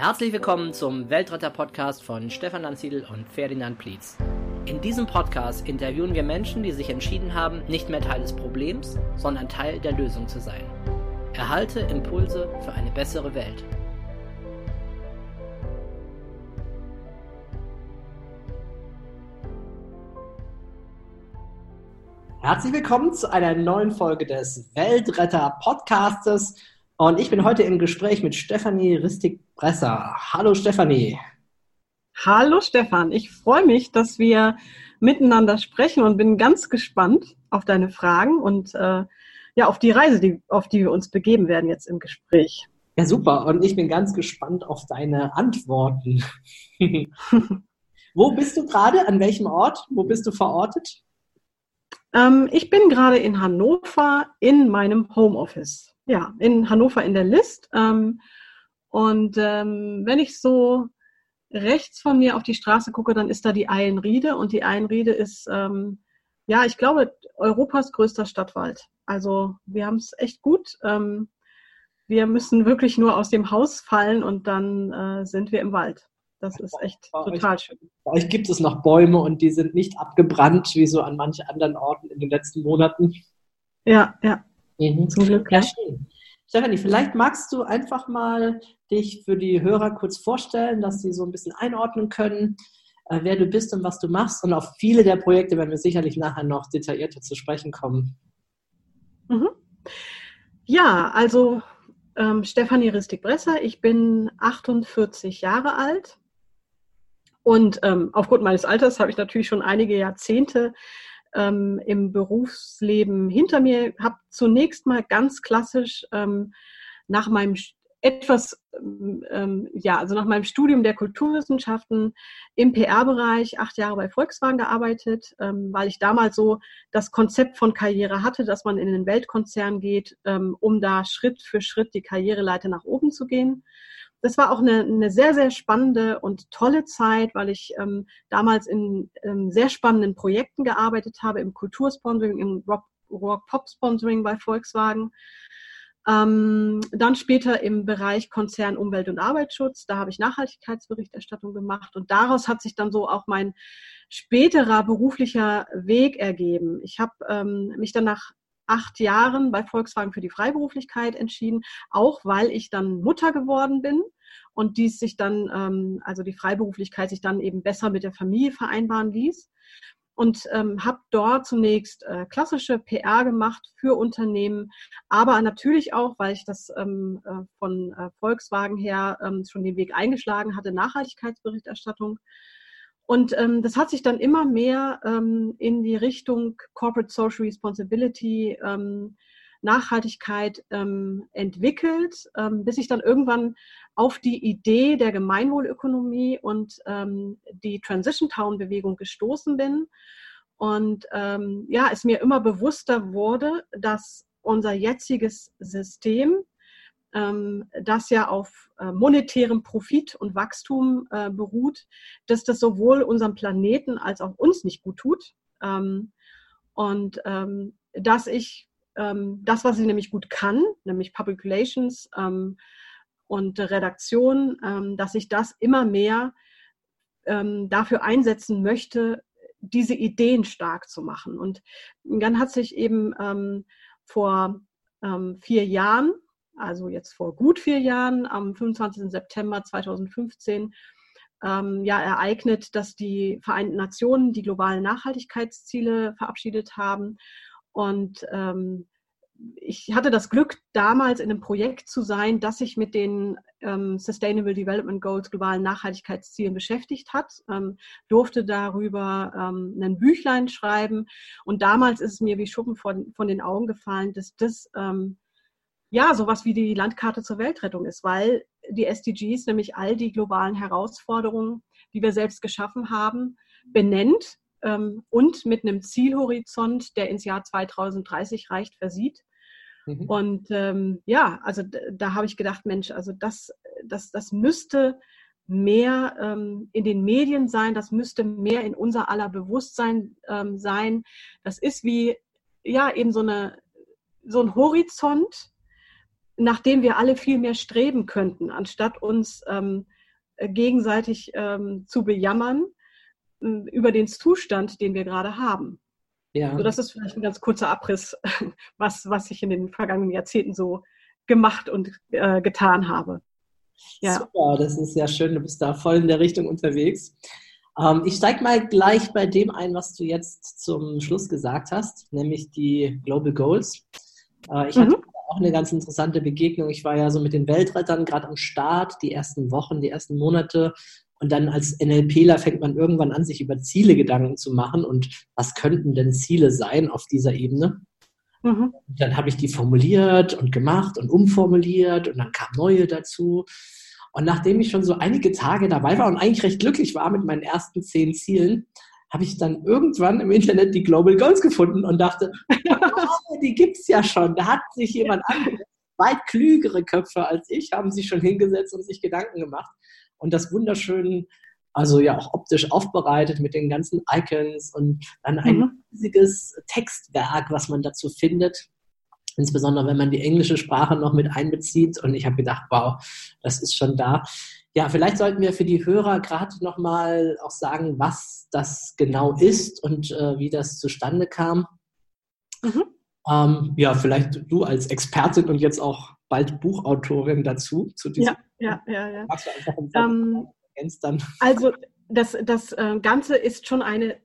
Herzlich willkommen zum Weltretter-Podcast von Stefan Lanziedl und Ferdinand Plietz. In diesem Podcast interviewen wir Menschen, die sich entschieden haben, nicht mehr Teil des Problems, sondern Teil der Lösung zu sein. Erhalte Impulse für eine bessere Welt. Herzlich willkommen zu einer neuen Folge des Weltretter-Podcastes. Und ich bin heute im Gespräch mit Stefanie Ristig-Bresser. Hallo Stefanie. Hallo Stefan, ich freue mich, dass wir miteinander sprechen und bin ganz gespannt auf deine Fragen und äh, ja, auf die Reise, die, auf die wir uns begeben werden jetzt im Gespräch. Ja, super. Und ich bin ganz gespannt auf deine Antworten. Wo bist du gerade? An welchem Ort? Wo bist du verortet? Ähm, ich bin gerade in Hannover in meinem Homeoffice ja, in Hannover in der List. Ähm, und ähm, wenn ich so rechts von mir auf die Straße gucke, dann ist da die Eilenriede und die Eilenriede ist, ähm, ja, ich glaube, Europas größter Stadtwald. Also wir haben es echt gut. Ähm, wir müssen wirklich nur aus dem Haus fallen und dann äh, sind wir im Wald. Das ist echt bei total euch, schön. Bei euch gibt es noch Bäume und die sind nicht abgebrannt, wie so an manchen anderen Orten in den letzten Monaten. Ja, ja. Mhm. Zum Glück. Ja, schön. Stefanie, vielleicht magst du einfach mal dich für die Hörer kurz vorstellen, dass sie so ein bisschen einordnen können, äh, wer du bist und was du machst. Und auf viele der Projekte werden wir sicherlich nachher noch detaillierter zu sprechen kommen. Mhm. Ja, also ähm, Stefanie Ristig-Bresser, ich bin 48 Jahre alt. Und ähm, aufgrund meines Alters habe ich natürlich schon einige Jahrzehnte ähm, im Berufsleben hinter mir, habe zunächst mal ganz klassisch ähm, nach meinem etwas, ähm, ja, also nach meinem Studium der Kulturwissenschaften im PR-Bereich acht Jahre bei Volkswagen gearbeitet, ähm, weil ich damals so das Konzept von Karriere hatte, dass man in den Weltkonzern geht, ähm, um da Schritt für Schritt die Karriereleiter nach oben zu gehen das war auch eine, eine sehr, sehr spannende und tolle Zeit, weil ich ähm, damals in ähm, sehr spannenden Projekten gearbeitet habe, im Kultursponsoring, im Rock-Pop-Sponsoring bei Volkswagen. Ähm, dann später im Bereich Konzern Umwelt- und Arbeitsschutz, da habe ich Nachhaltigkeitsberichterstattung gemacht und daraus hat sich dann so auch mein späterer beruflicher Weg ergeben. Ich habe ähm, mich dann nach acht Jahren bei Volkswagen für die Freiberuflichkeit entschieden, auch weil ich dann Mutter geworden bin und dies sich dann, ähm, also die Freiberuflichkeit sich dann eben besser mit der Familie vereinbaren ließ. Und ähm, habe dort zunächst äh, klassische PR gemacht für Unternehmen, aber natürlich auch, weil ich das ähm, äh, von äh, Volkswagen her ähm, schon den Weg eingeschlagen hatte, Nachhaltigkeitsberichterstattung und ähm, das hat sich dann immer mehr ähm, in die Richtung Corporate Social Responsibility, ähm, Nachhaltigkeit ähm, entwickelt, ähm, bis ich dann irgendwann auf die Idee der Gemeinwohlökonomie und ähm, die Transition Town Bewegung gestoßen bin. Und ähm, ja, es mir immer bewusster wurde, dass unser jetziges System das ja auf äh, monetärem Profit und Wachstum äh, beruht, dass das sowohl unserem Planeten als auch uns nicht gut tut. Ähm, und ähm, dass ich ähm, das, was ich nämlich gut kann, nämlich Public Relations ähm, und Redaktion, ähm, dass ich das immer mehr dafür einsetzen möchte, diese Ideen stark zu machen. Und dann hat sich eben vor vier Jahren also jetzt vor gut vier Jahren, am 25. September 2015, ähm, ja, ereignet, dass die Vereinten Nationen die globalen Nachhaltigkeitsziele verabschiedet haben. Und ähm, ich hatte das Glück, damals in einem Projekt zu sein, das sich mit den ähm, Sustainable Development Goals, globalen Nachhaltigkeitszielen beschäftigt hat, ähm, durfte darüber ähm, ein Büchlein schreiben. Und damals ist es mir wie Schuppen von, von den Augen gefallen, dass das ähm, ja, sowas wie die Landkarte zur Weltrettung ist, weil die SDGs nämlich all die globalen Herausforderungen, die wir selbst geschaffen haben, benennt ähm, und mit einem Zielhorizont, der ins Jahr 2030 reicht, versieht. Mhm. Und ähm, ja, also da, habe ich gedacht, Mensch, also das, das, das müsste mehr ähm, in den Medien sein, das müsste mehr in unser aller Bewusstsein ähm, sein. Das ist wie, ja, eben so eine, so ein Horizont, nach dem wir alle viel mehr streben könnten, anstatt uns ähm, gegenseitig ähm, zu bejammern äh, über den Zustand, den wir gerade haben. Ja. So, das ist vielleicht ein ganz kurzer Abriss, was, was ich in den vergangenen Jahrzehnten so gemacht und äh, getan habe. Ja. Super, das ist sehr schön. Du bist da voll in der Richtung unterwegs. Ähm, ich steige mal gleich bei dem ein, was du jetzt zum Schluss gesagt hast, nämlich die Global Goals. Äh, ich mhm. Auch eine ganz interessante Begegnung. Ich war ja so mit den Weltrettern gerade am Start, die ersten Wochen, die ersten Monate. Und dann als NLPler fängt man irgendwann an, sich über Ziele Gedanken zu machen und was könnten denn Ziele sein auf dieser Ebene. Mhm. Dann habe ich die formuliert und gemacht und umformuliert und dann kamen neue dazu. Und nachdem ich schon so einige Tage dabei war und eigentlich recht glücklich war mit meinen ersten zehn Zielen, habe ich dann irgendwann im Internet die Global Goals gefunden und dachte, oh, die gibt es ja schon. Da hat sich jemand anderes, weit klügere Köpfe als ich, haben sich schon hingesetzt und sich Gedanken gemacht und das wunderschön, also ja auch optisch aufbereitet mit den ganzen Icons und dann ein mhm. riesiges Textwerk, was man dazu findet. Insbesondere wenn man die englische Sprache noch mit einbezieht. Und ich habe gedacht, wow, das ist schon da. Ja, vielleicht sollten wir für die Hörer gerade nochmal auch sagen, was das genau ist und äh, wie das zustande kam. Mhm. Ähm, ja, vielleicht du als Expertin und jetzt auch bald Buchautorin dazu zu diesem. Ja, ja, ja. ja. Magst du einfach ähm, dann? Also das, das äh, Ganze ist schon eine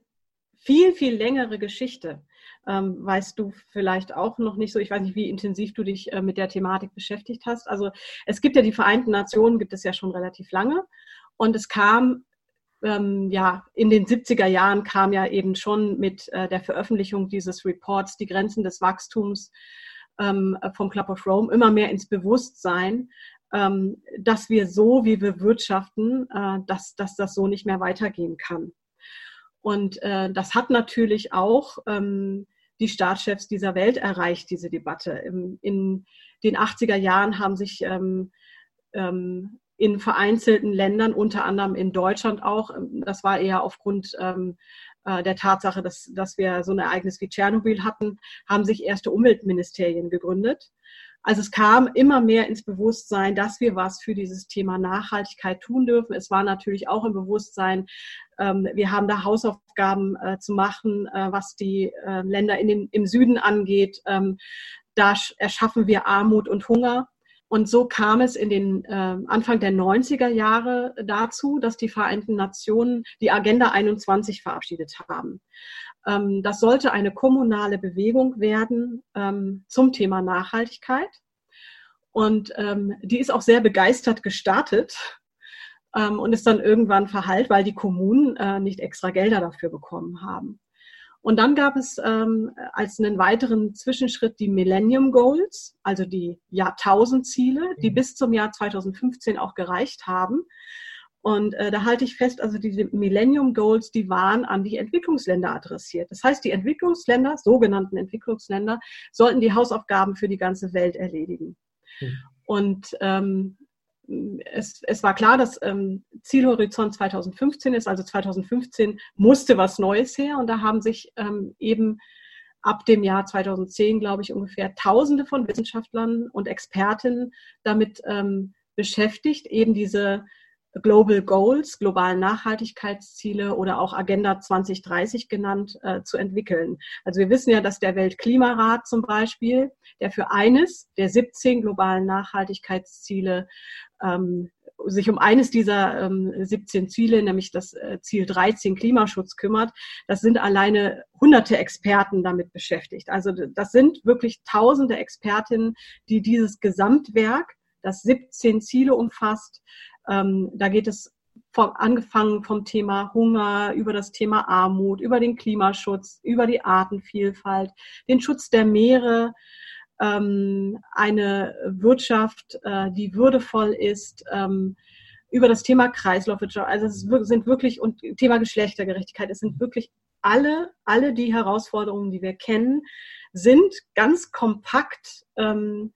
viel, viel längere Geschichte. Ähm, weißt du vielleicht auch noch nicht so, ich weiß nicht, wie intensiv du dich äh, mit der Thematik beschäftigt hast. Also es gibt ja die Vereinten Nationen, gibt es ja schon relativ lange. Und es kam ähm, ja, in den 70er Jahren kam ja eben schon mit äh, der Veröffentlichung dieses Reports die Grenzen des Wachstums ähm, vom Club of Rome immer mehr ins Bewusstsein, ähm, dass wir so, wie wir wirtschaften, äh, dass, dass das so nicht mehr weitergehen kann. Und äh, das hat natürlich auch ähm, die Staatschefs dieser Welt erreicht, diese Debatte. In den 80er Jahren haben sich ähm, ähm, in vereinzelten Ländern, unter anderem in Deutschland auch, ähm, das war eher aufgrund ähm, äh, der Tatsache, dass, dass wir so ein Ereignis wie Tschernobyl hatten, haben sich erste Umweltministerien gegründet. Also es kam immer mehr ins Bewusstsein, dass wir was für dieses Thema Nachhaltigkeit tun dürfen. Es war natürlich auch im Bewusstsein, ähm, wir haben da Hausaufgaben äh, zu machen, äh, was die äh, Länder in den, im Süden angeht. Ähm, da erschaffen wir Armut und Hunger. Und so kam es in den äh, Anfang der 90er Jahre dazu, dass die Vereinten Nationen die Agenda 21 verabschiedet haben. Ähm, das sollte eine kommunale Bewegung werden ähm, zum Thema Nachhaltigkeit. Und ähm, die ist auch sehr begeistert gestartet und ist dann irgendwann verhallt, weil die Kommunen äh, nicht extra Gelder dafür bekommen haben. Und dann gab es ähm, als einen weiteren Zwischenschritt die Millennium Goals, also die Jahrtausendziele, die mhm. bis zum Jahr 2015 auch gereicht haben. Und äh, da halte ich fest, also diese Millennium Goals, die waren an die Entwicklungsländer adressiert. Das heißt, die Entwicklungsländer, sogenannten Entwicklungsländer, sollten die Hausaufgaben für die ganze Welt erledigen. Mhm. Und ähm, es, es war klar, dass ähm, Zielhorizont 2015 ist, also 2015 musste was Neues her und da haben sich ähm, eben ab dem Jahr 2010, glaube ich, ungefähr Tausende von Wissenschaftlern und Expertinnen damit ähm, beschäftigt, eben diese Global Goals, globalen Nachhaltigkeitsziele oder auch Agenda 2030 genannt, äh, zu entwickeln. Also wir wissen ja, dass der Weltklimarat zum Beispiel, der für eines der 17 globalen Nachhaltigkeitsziele ähm, sich um eines dieser ähm, 17 Ziele, nämlich das äh, Ziel 13 Klimaschutz kümmert, das sind alleine hunderte Experten damit beschäftigt. Also das sind wirklich tausende Expertinnen, die dieses Gesamtwerk, das 17 Ziele umfasst, ähm, da geht es vom, angefangen vom Thema Hunger, über das Thema Armut, über den Klimaschutz, über die Artenvielfalt, den Schutz der Meere, ähm, eine Wirtschaft, äh, die würdevoll ist, ähm, über das Thema Kreislaufwirtschaft. Also es sind wirklich, und Thema Geschlechtergerechtigkeit, es sind wirklich alle, alle die Herausforderungen, die wir kennen, sind ganz kompakt ähm,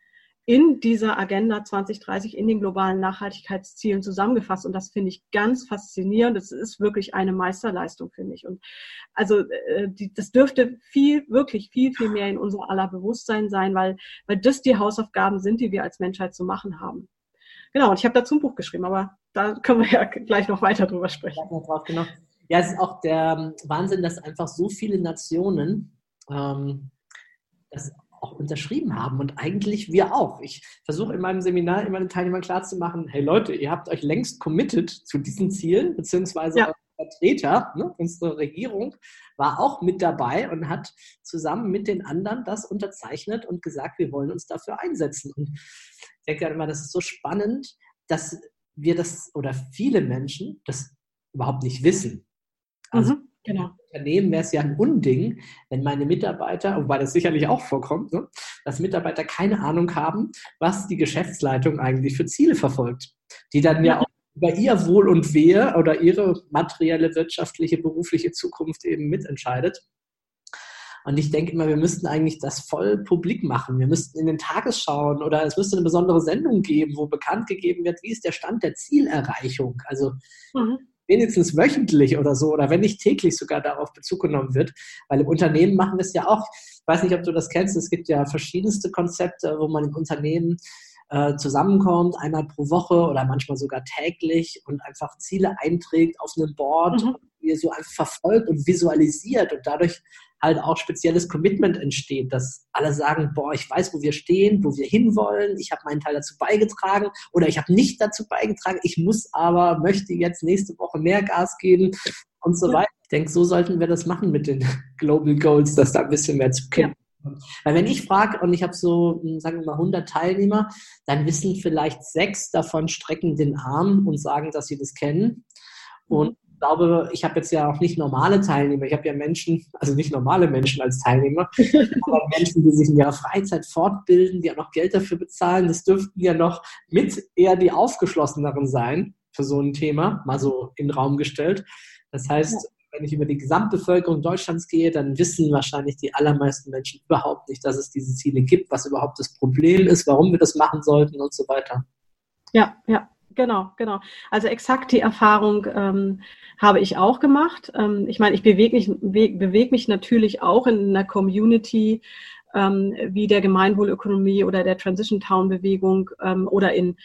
in dieser Agenda 2030 in den globalen Nachhaltigkeitszielen zusammengefasst. Und das finde ich ganz faszinierend. Das ist wirklich eine Meisterleistung, finde ich. Und also äh, das dürfte viel, wirklich viel, viel mehr in unser aller Bewusstsein sein, weil, weil das die Hausaufgaben sind, die wir als Menschheit zu machen haben. Genau, und ich habe dazu ein Buch geschrieben, aber da können wir ja gleich noch weiter drüber sprechen. Drauf, genau. Ja, es ist auch der Wahnsinn, dass einfach so viele Nationen ähm, das auch unterschrieben haben und eigentlich wir auch. Ich versuche in meinem Seminar immer den Teilnehmern klarzumachen, hey Leute, ihr habt euch längst committed zu diesen Zielen, beziehungsweise ja. Vertreter, ne, unsere Regierung war auch mit dabei und hat zusammen mit den anderen das unterzeichnet und gesagt, wir wollen uns dafür einsetzen. Und ich denke dann immer, das ist so spannend, dass wir das oder viele Menschen das überhaupt nicht wissen. Also mhm. Genau. Unternehmen wäre es ja ein Unding, wenn meine Mitarbeiter, wobei das sicherlich auch vorkommt, ne, dass Mitarbeiter keine Ahnung haben, was die Geschäftsleitung eigentlich für Ziele verfolgt, die dann ja, ja auch über ihr Wohl und Wehe oder ihre materielle, wirtschaftliche, berufliche Zukunft eben mitentscheidet. Und ich denke immer, wir müssten eigentlich das voll publik machen. Wir müssten in den Tagesschauen oder es müsste eine besondere Sendung geben, wo bekannt gegeben wird, wie ist der Stand der Zielerreichung. Also mhm wenigstens wöchentlich oder so oder wenn nicht täglich sogar darauf Bezug genommen wird. Weil im Unternehmen machen wir es ja auch. Ich weiß nicht, ob du das kennst. Es gibt ja verschiedenste Konzepte, wo man im Unternehmen äh, zusammenkommt, einmal pro Woche oder manchmal sogar täglich und einfach Ziele einträgt auf einem Board mhm. und so einfach verfolgt und visualisiert und dadurch halt auch spezielles Commitment entsteht, dass alle sagen, boah, ich weiß, wo wir stehen, wo wir hinwollen, ich habe meinen Teil dazu beigetragen oder ich habe nicht dazu beigetragen, ich muss aber, möchte jetzt nächste Woche mehr Gas geben und so weiter. Ich denke, so sollten wir das machen mit den Global Goals, dass da ein bisschen mehr zu kennen. Ja. Weil wenn ich frage und ich habe so, hm, sagen wir mal, 100 Teilnehmer, dann wissen vielleicht sechs davon strecken den Arm und sagen, dass sie das kennen. Und glaube, ich habe jetzt ja auch nicht normale Teilnehmer. Ich habe ja Menschen, also nicht normale Menschen als Teilnehmer, aber Menschen, die sich in ihrer Freizeit fortbilden, die auch noch Geld dafür bezahlen. Das dürften ja noch mit eher die aufgeschlosseneren sein für so ein Thema, mal so in den Raum gestellt. Das heißt, ja. wenn ich über die Gesamtbevölkerung Deutschlands gehe, dann wissen wahrscheinlich die allermeisten Menschen überhaupt nicht, dass es diese Ziele gibt, was überhaupt das Problem ist, warum wir das machen sollten und so weiter. Ja, ja, Genau, genau. Also exakt die Erfahrung ähm, habe ich auch gemacht. Ähm, ich meine, ich bewege mich, bewege mich natürlich auch in einer Community ähm, wie der Gemeinwohlökonomie oder der Transition Town Bewegung ähm, oder in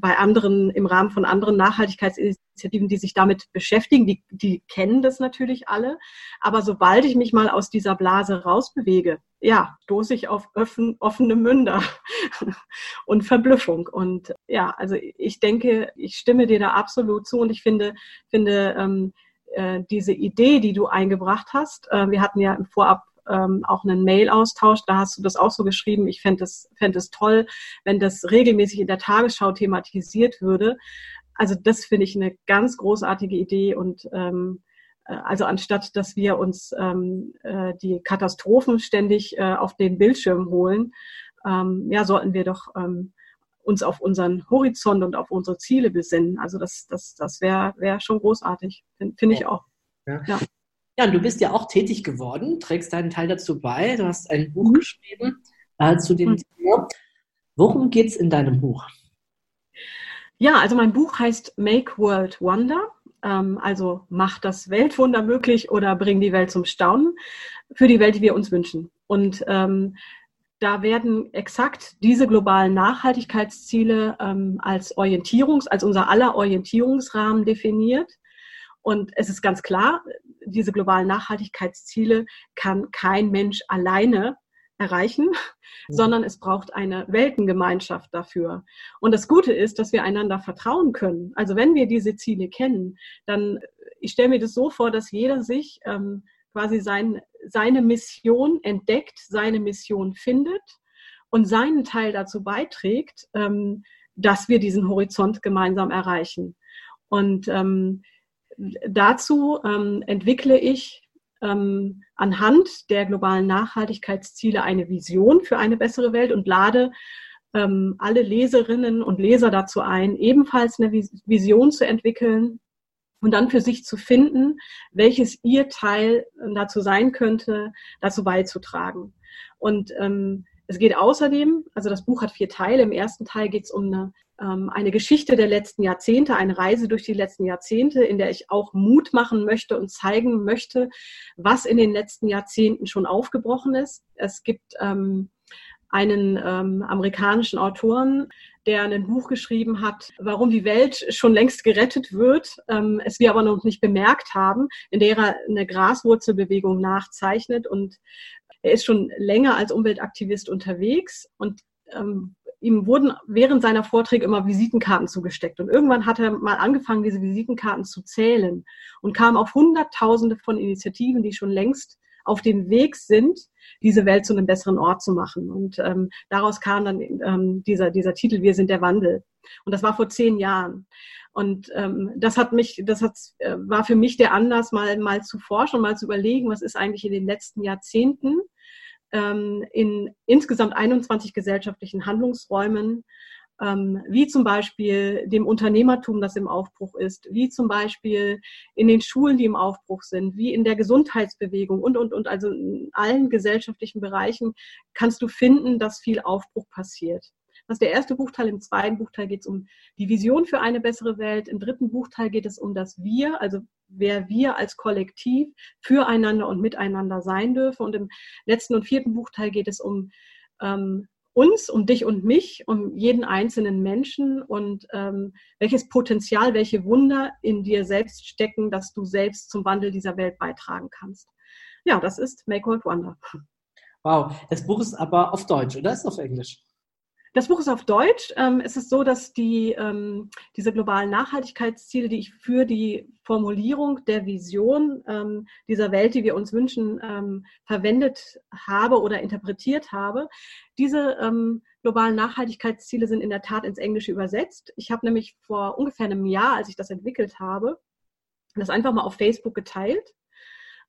bei anderen, im Rahmen von anderen Nachhaltigkeitsinitiativen, die sich damit beschäftigen, die, die kennen das natürlich alle. Aber sobald ich mich mal aus dieser Blase rausbewege, ja, stoße ich auf offen, offene Münder und Verblüffung. Und ja, also ich denke, ich stimme dir da absolut zu und ich finde, finde ähm, äh, diese Idee, die du eingebracht hast, äh, wir hatten ja im Vorab ähm, auch einen Mail-Austausch. Da hast du das auch so geschrieben. Ich fände es, fänd es toll, wenn das regelmäßig in der Tagesschau thematisiert würde. Also das finde ich eine ganz großartige Idee und ähm, äh, also anstatt, dass wir uns ähm, äh, die Katastrophen ständig äh, auf den Bildschirm holen, ähm, ja, sollten wir doch ähm, uns auf unseren Horizont und auf unsere Ziele besinnen. Also das, das, das wäre wär schon großartig, finde find ich auch. Ja. ja. Ja, und du bist ja auch tätig geworden, trägst deinen Teil dazu bei. Du hast ein Buch mhm. geschrieben äh, zu dem mhm. Thema. Worum geht es in deinem Buch? Ja, also mein Buch heißt Make World Wonder. Ähm, also mach das Weltwunder möglich oder bring die Welt zum Staunen für die Welt, die wir uns wünschen. Und ähm, da werden exakt diese globalen Nachhaltigkeitsziele ähm, als Orientierungs-, als unser aller Orientierungsrahmen definiert. Und es ist ganz klar, diese globalen Nachhaltigkeitsziele kann kein Mensch alleine erreichen, ja. sondern es braucht eine Weltengemeinschaft dafür. Und das Gute ist, dass wir einander vertrauen können. Also wenn wir diese Ziele kennen, dann, ich stelle mir das so vor, dass jeder sich ähm, quasi sein, seine Mission entdeckt, seine Mission findet und seinen Teil dazu beiträgt, ähm, dass wir diesen Horizont gemeinsam erreichen. Und ähm, dazu ähm, entwickle ich ähm, anhand der globalen Nachhaltigkeitsziele eine Vision für eine bessere Welt und lade ähm, alle Leserinnen und Leser dazu ein, ebenfalls eine Vision zu entwickeln und dann für sich zu finden, welches ihr Teil dazu sein könnte, dazu beizutragen. Und ähm, es geht außerdem, also das Buch hat vier Teile. Im ersten Teil geht es um eine, ähm, eine Geschichte der letzten Jahrzehnte, eine Reise durch die letzten Jahrzehnte, in der ich auch Mut machen möchte und zeigen möchte, was in den letzten Jahrzehnten schon aufgebrochen ist. Es gibt ähm, einen ähm, amerikanischen Autoren, der ein Buch geschrieben hat, warum die Welt schon längst gerettet wird, ähm, es wir aber noch nicht bemerkt haben, in der er eine Graswurzelbewegung nachzeichnet und er ist schon länger als Umweltaktivist unterwegs und ähm, ihm wurden während seiner Vorträge immer Visitenkarten zugesteckt. Und irgendwann hat er mal angefangen, diese Visitenkarten zu zählen und kam auf Hunderttausende von Initiativen, die schon längst auf dem Weg sind, diese Welt zu einem besseren Ort zu machen. Und ähm, daraus kam dann ähm, dieser, dieser Titel Wir sind der Wandel. Und das war vor zehn Jahren. Und ähm, das hat mich, das hat, äh, war für mich der Anlass, mal, mal zu forschen, mal zu überlegen, was ist eigentlich in den letzten Jahrzehnten ähm, in insgesamt 21 gesellschaftlichen Handlungsräumen, wie zum Beispiel dem Unternehmertum, das im Aufbruch ist, wie zum Beispiel in den Schulen, die im Aufbruch sind, wie in der Gesundheitsbewegung und, und, und. Also in allen gesellschaftlichen Bereichen kannst du finden, dass viel Aufbruch passiert. Das ist der erste Buchteil. Im zweiten Buchteil geht es um die Vision für eine bessere Welt. Im dritten Buchteil geht es um das Wir, also wer wir als Kollektiv füreinander und miteinander sein dürfen. Und im letzten und vierten Buchteil geht es um ähm, uns, um dich und mich, um jeden einzelnen Menschen und ähm, welches Potenzial, welche Wunder in dir selbst stecken, dass du selbst zum Wandel dieser Welt beitragen kannst. Ja, das ist Make World Wonder. Wow, das Buch ist aber auf Deutsch, oder ist es auf Englisch? Das Buch ist auf Deutsch. Ähm, es ist so, dass die, ähm, diese globalen Nachhaltigkeitsziele, die ich für die Formulierung der Vision ähm, dieser Welt, die wir uns wünschen, verwendet habe oder interpretiert habe, diese globalen Nachhaltigkeitsziele sind in der Tat ins Englische übersetzt. Ich habe nämlich vor ungefähr einem Jahr, als ich das entwickelt habe, das einfach mal auf Facebook geteilt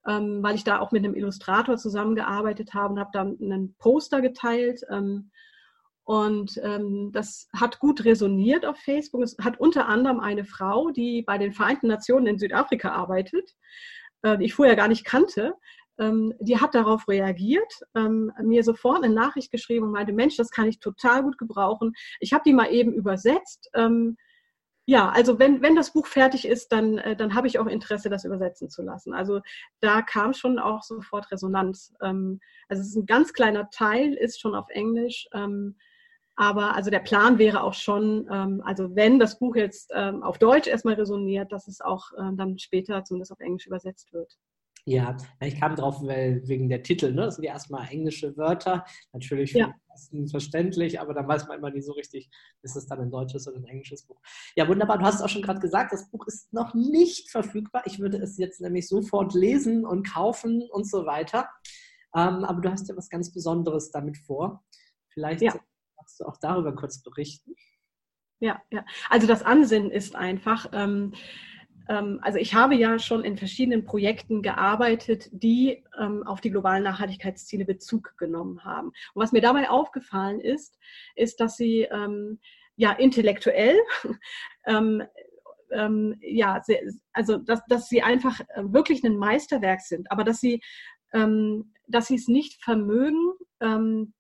weil ich da auch mit einem Illustrator zusammengearbeitet habe und habe dann einen Poster geteilt, und ähm, das hat gut resoniert auf Facebook. Es hat unter anderem eine Frau, die bei den Vereinten Nationen in Südafrika arbeitet, äh, die ich vorher gar nicht kannte, ähm, die hat darauf reagiert, ähm, mir sofort eine Nachricht geschrieben und meinte, Mensch, das kann ich total gut gebrauchen. Ich habe die mal eben übersetzt. Ähm, ja, also wenn, wenn das Buch fertig ist, dann, äh, dann habe ich auch Interesse, das übersetzen zu lassen. Also da kam schon auch sofort Resonanz. Ähm, also es ist ein ganz kleiner Teil, ist schon auf Englisch. Aber also der Plan wäre auch schon, ähm, also wenn das Buch jetzt ähm, auf Deutsch erstmal resoniert, dass es auch ähm, dann später zumindest auf Englisch übersetzt wird. Ja, ich kam drauf, weil wegen der Titel, ne? Das sind ja erstmal englische Wörter, natürlich ja. verständlich, aber dann weiß man immer nicht so richtig, ist es dann ein deutsches oder ein englisches Buch. Ja, wunderbar. Du hast es auch schon gerade gesagt, das Buch ist noch nicht verfügbar. Ich würde es jetzt nämlich sofort lesen und kaufen und so weiter. Ähm, aber du hast ja was ganz Besonderes damit vor. Vielleicht ja. Magst du auch darüber kurz berichten? Ja, ja. Also das Ansinnen ist einfach, ähm, ähm, also ich habe ja schon in verschiedenen Projekten gearbeitet, die ähm, auf die globalen Nachhaltigkeitsziele Bezug genommen haben. Und was mir dabei aufgefallen ist, ist, dass sie ähm, ja intellektuell ähm, ähm, ja, also dass, dass sie einfach äh, wirklich ein Meisterwerk sind, aber dass sie dass sie es nicht vermögen,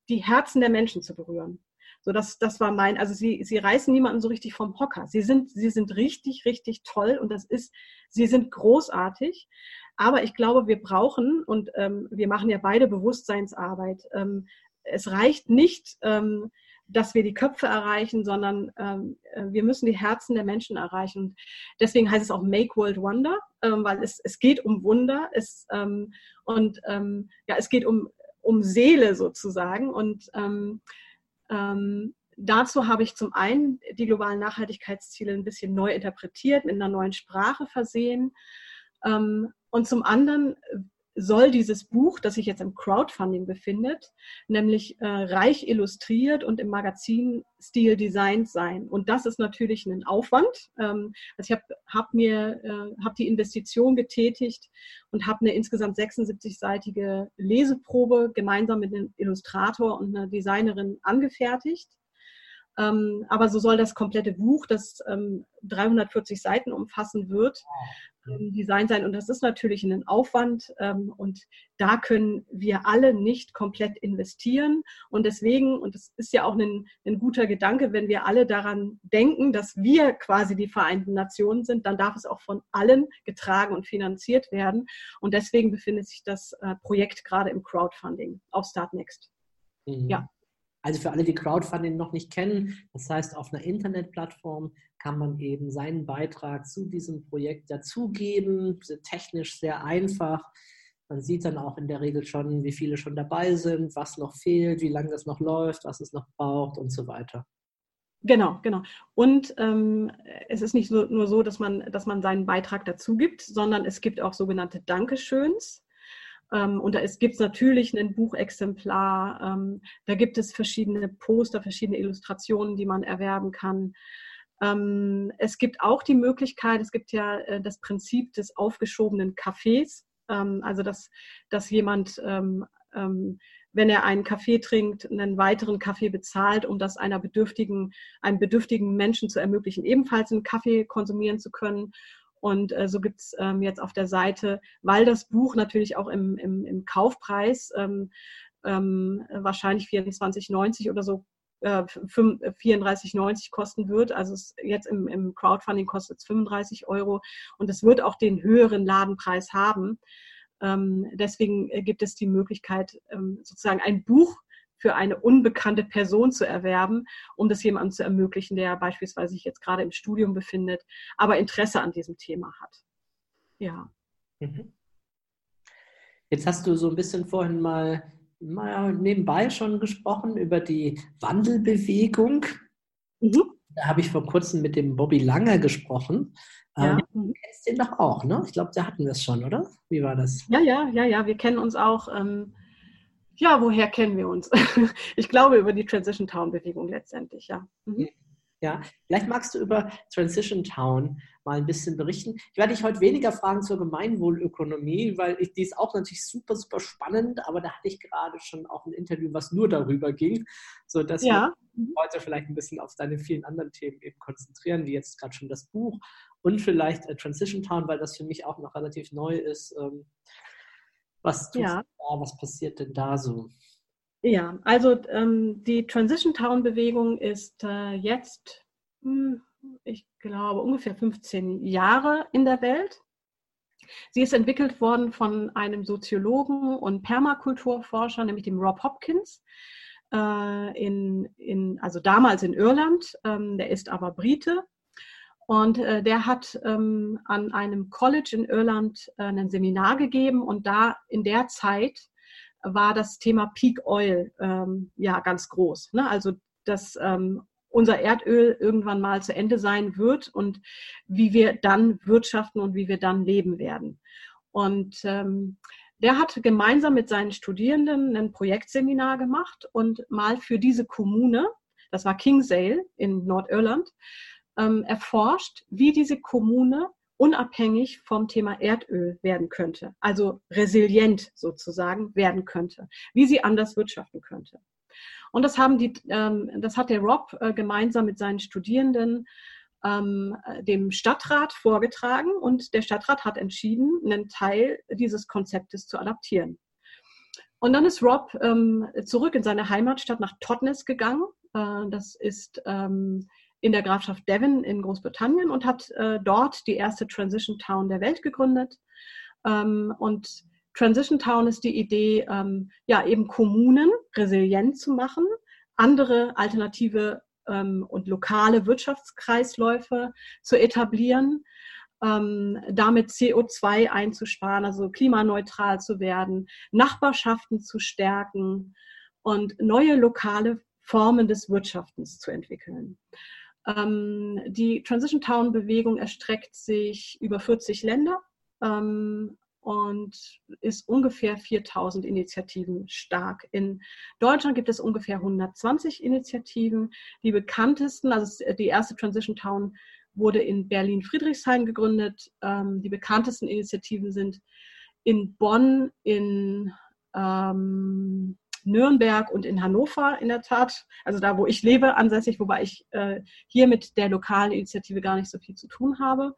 die Herzen der Menschen zu berühren. So, das, das war mein, also sie, sie reißen niemanden so richtig vom Hocker. Sie sind, sie sind richtig, richtig toll und das ist, sie sind großartig. Aber ich glaube, wir brauchen, und ähm, wir machen ja beide Bewusstseinsarbeit, ähm, es reicht nicht, ähm, dass wir die Köpfe erreichen, sondern ähm, äh, wir müssen die Herzen der Menschen erreichen. Und deswegen heißt es auch Make World Wonder, ähm, weil es, es geht um Wunder es, ähm, und ähm, ja, es geht um, um Seele sozusagen. Und ähm, ähm, dazu habe ich zum einen die globalen Nachhaltigkeitsziele ein bisschen neu interpretiert, mit einer neuen Sprache versehen. Ähm, und zum anderen soll dieses Buch, das sich jetzt im Crowdfunding befindet, nämlich äh, reich illustriert und im Magazinstil designt sein. Und das ist natürlich ein Aufwand. Ähm, also ich habe hab mir äh, hab die Investition getätigt und habe eine insgesamt 76-seitige Leseprobe gemeinsam mit einem Illustrator und einer Designerin angefertigt. Ähm, aber so soll das komplette Buch, das ähm, 340 Seiten umfassen wird, ähm, Design sein. Und das ist natürlich ein Aufwand. Ähm, und da können wir alle nicht komplett investieren. Und deswegen, und das ist ja auch ein, ein guter Gedanke, wenn wir alle daran denken, dass wir quasi die Vereinten Nationen sind, dann darf es auch von allen getragen und finanziert werden. Und deswegen befindet sich das äh, Projekt gerade im Crowdfunding auf Startnext. Mhm. Ja. Also für alle, die Crowdfunding noch nicht kennen, das heißt, auf einer Internetplattform kann man eben seinen Beitrag zu diesem Projekt dazugeben, technisch sehr einfach. Man sieht dann auch in der Regel schon, wie viele schon dabei sind, was noch fehlt, wie lange das noch läuft, was es noch braucht und so weiter. Genau, genau. Und ähm, es ist nicht so, nur so, dass man, dass man seinen Beitrag dazu gibt, sondern es gibt auch sogenannte Dankeschöns. Ähm, und da gibt es natürlich ein Buchexemplar. Ähm, da gibt es verschiedene Poster, verschiedene Illustrationen, die man erwerben kann. Ähm, es gibt auch die Möglichkeit, es gibt ja äh, das Prinzip des aufgeschobenen Kaffees. Also, dass, dass jemand, wenn er einen Kaffee trinkt, einen weiteren Kaffee bezahlt, um das einer bedürftigen, einem bedürftigen Menschen zu ermöglichen, ebenfalls einen Kaffee konsumieren zu können. Und äh, so gibt es ähm, jetzt auf der Seite, weil das Buch natürlich auch im, im, im Kaufpreis ähm, ähm, wahrscheinlich 24,90 oder so äh, 34,90 kosten wird. Also es, jetzt im, im Crowdfunding kostet es 35 Euro und es wird auch den höheren Ladenpreis haben. Ähm, deswegen äh, gibt es die Möglichkeit, ähm, sozusagen ein Buch für eine unbekannte Person zu erwerben, um das jemandem zu ermöglichen, der beispielsweise sich jetzt gerade im Studium befindet, aber Interesse an diesem Thema hat. Ja. Mhm. Jetzt hast du so ein bisschen vorhin mal, mal nebenbei schon gesprochen über die Wandelbewegung. Mhm. Da habe ich vor kurzem mit dem Bobby Langer gesprochen. Ja. Ähm, du kennst den doch auch, ne? Ich glaube, da hatten wir es schon, oder? Wie war das? Ja, ja, ja, ja. Wir kennen uns auch. Ähm, ja, woher kennen wir uns? ich glaube über die Transition Town Bewegung letztendlich, ja. Mhm. Ja, vielleicht magst du über Transition Town mal ein bisschen berichten. Ich werde dich heute weniger fragen zur Gemeinwohlökonomie, weil ich, die ist auch natürlich super, super spannend, aber da hatte ich gerade schon auch ein Interview, was nur darüber ging, sodass ja. wir mhm. heute vielleicht ein bisschen auf deine vielen anderen Themen eben konzentrieren, wie jetzt gerade schon das Buch und vielleicht äh, Transition Town, weil das für mich auch noch relativ neu ist. Was tust ja. da? Was passiert denn da so? Ja, also ähm, die Transition Town Bewegung ist äh, jetzt, hm, ich glaube, ungefähr 15 Jahre in der Welt. Sie ist entwickelt worden von einem Soziologen und Permakulturforscher, nämlich dem Rob Hopkins, äh, in, in, also damals in Irland. Ähm, der ist aber Brite und äh, der hat ähm, an einem College in Irland äh, ein Seminar gegeben und da in der Zeit war das Thema Peak Oil ähm, ja ganz groß. Ne? Also dass ähm, unser Erdöl irgendwann mal zu Ende sein wird und wie wir dann wirtschaften und wie wir dann leben werden. Und ähm, der hat gemeinsam mit seinen Studierenden ein Projektseminar gemacht und mal für diese Kommune, das war Kingsale in Nordirland, ähm, erforscht, wie diese Kommune unabhängig vom Thema Erdöl werden könnte, also resilient sozusagen werden könnte, wie sie anders wirtschaften könnte. Und das haben die, ähm, das hat der Rob äh, gemeinsam mit seinen Studierenden ähm, dem Stadtrat vorgetragen und der Stadtrat hat entschieden, einen Teil dieses Konzeptes zu adaptieren. Und dann ist Rob ähm, zurück in seine Heimatstadt nach Totnes gegangen. Äh, das ist ähm, in der Grafschaft Devon in Großbritannien und hat äh, dort die erste Transition Town der Welt gegründet. Ähm, und Transition Town ist die Idee, ähm, ja, eben Kommunen resilient zu machen, andere alternative ähm, und lokale Wirtschaftskreisläufe zu etablieren, ähm, damit CO2 einzusparen, also klimaneutral zu werden, Nachbarschaften zu stärken und neue lokale Formen des Wirtschaftens zu entwickeln. Ähm, die Transition Town Bewegung erstreckt sich über 40 Länder ähm, und ist ungefähr 4000 Initiativen stark. In Deutschland gibt es ungefähr 120 Initiativen. Die bekanntesten, also die erste Transition Town wurde in Berlin-Friedrichshain gegründet. Ähm, die bekanntesten Initiativen sind in Bonn, in ähm, Nürnberg und in Hannover in der Tat, also da, wo ich lebe, ansässig, wobei ich äh, hier mit der lokalen Initiative gar nicht so viel zu tun habe.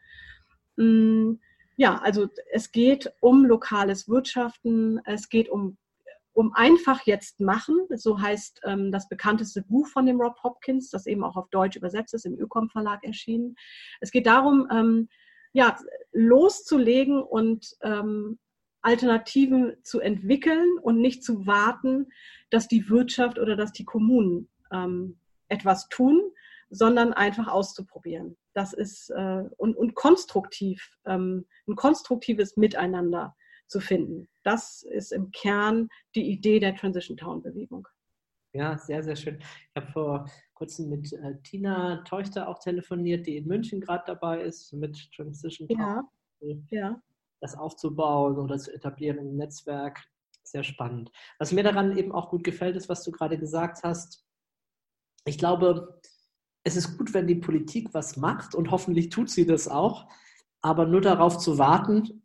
Mm, ja, also es geht um lokales Wirtschaften, es geht um, um einfach jetzt machen. So heißt ähm, das bekannteste Buch von dem Rob Hopkins, das eben auch auf Deutsch übersetzt ist, im Ökom Verlag erschienen. Es geht darum, ähm, ja, loszulegen und ähm, Alternativen zu entwickeln und nicht zu warten, dass die Wirtschaft oder dass die Kommunen ähm, etwas tun, sondern einfach auszuprobieren. Das ist äh, und, und konstruktiv, ähm, ein konstruktives Miteinander zu finden. Das ist im Kern die Idee der Transition Town Bewegung. Ja, sehr, sehr schön. Ich habe vor kurzem mit äh, Tina Teuchter auch telefoniert, die in München gerade dabei ist, mit Transition Town. Ja. ja. Das aufzubauen oder zu etablieren im Netzwerk. Sehr spannend. Was mir daran eben auch gut gefällt, ist, was du gerade gesagt hast. Ich glaube, es ist gut, wenn die Politik was macht und hoffentlich tut sie das auch. Aber nur darauf zu warten,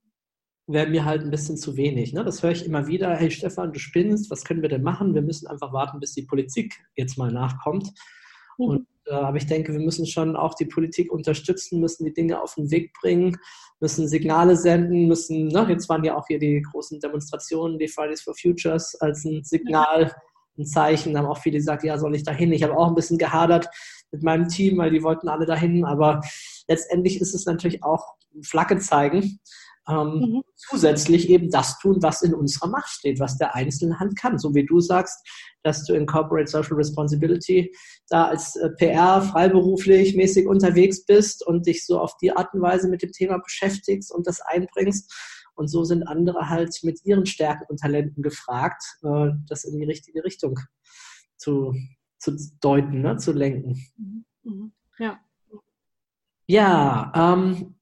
wäre mir halt ein bisschen zu wenig. Ne? Das höre ich immer wieder. Hey Stefan, du spinnst, was können wir denn machen? Wir müssen einfach warten, bis die Politik jetzt mal nachkommt. Mhm. Und, aber ich denke, wir müssen schon auch die Politik unterstützen, müssen die Dinge auf den Weg bringen, müssen Signale senden, müssen, ne? jetzt waren ja auch hier die großen Demonstrationen, die Fridays for Futures als ein Signal, ein Zeichen. Da haben auch viele gesagt, ja, soll ich dahin? Ich habe auch ein bisschen gehadert mit meinem Team, weil die wollten alle dahin. Aber letztendlich ist es natürlich auch Flagge zeigen. Ähm, mhm. Zusätzlich eben das tun, was in unserer Macht steht, was der einzelne Hand kann. So wie du sagst, dass du in Corporate Social Responsibility da als äh, PR freiberuflich mäßig unterwegs bist und dich so auf die Art und Weise mit dem Thema beschäftigst und das einbringst. Und so sind andere halt mit ihren Stärken und Talenten gefragt, äh, das in die richtige Richtung zu zu deuten, ne, zu lenken. Mhm. mhm. Ja. Ja, ähm,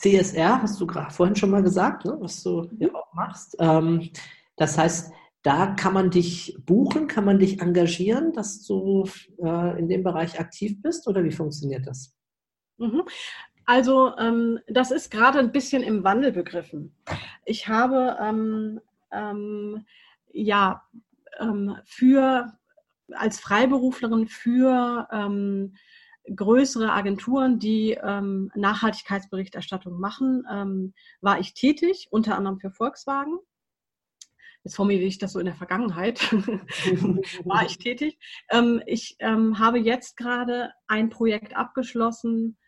CSR hast du gerade vorhin schon mal gesagt, ne, was du mhm. ja auch machst. Ähm, das heißt, da kann man dich buchen, kann man dich engagieren, dass du äh, in dem Bereich aktiv bist oder wie funktioniert das? Mhm. Also ähm, das ist gerade ein bisschen im Wandel begriffen. Ich habe ähm, ähm ja ähm, für als Freiberuflerin für ähm, größere Agenturen, die ähm, Nachhaltigkeitsberichterstattung machen, ähm, war ich tätig, unter anderem für Volkswagen. Jetzt formuliere ich das so in der Vergangenheit, war ich tätig. Ähm, ich ähm, habe jetzt gerade ein Projekt abgeschlossen,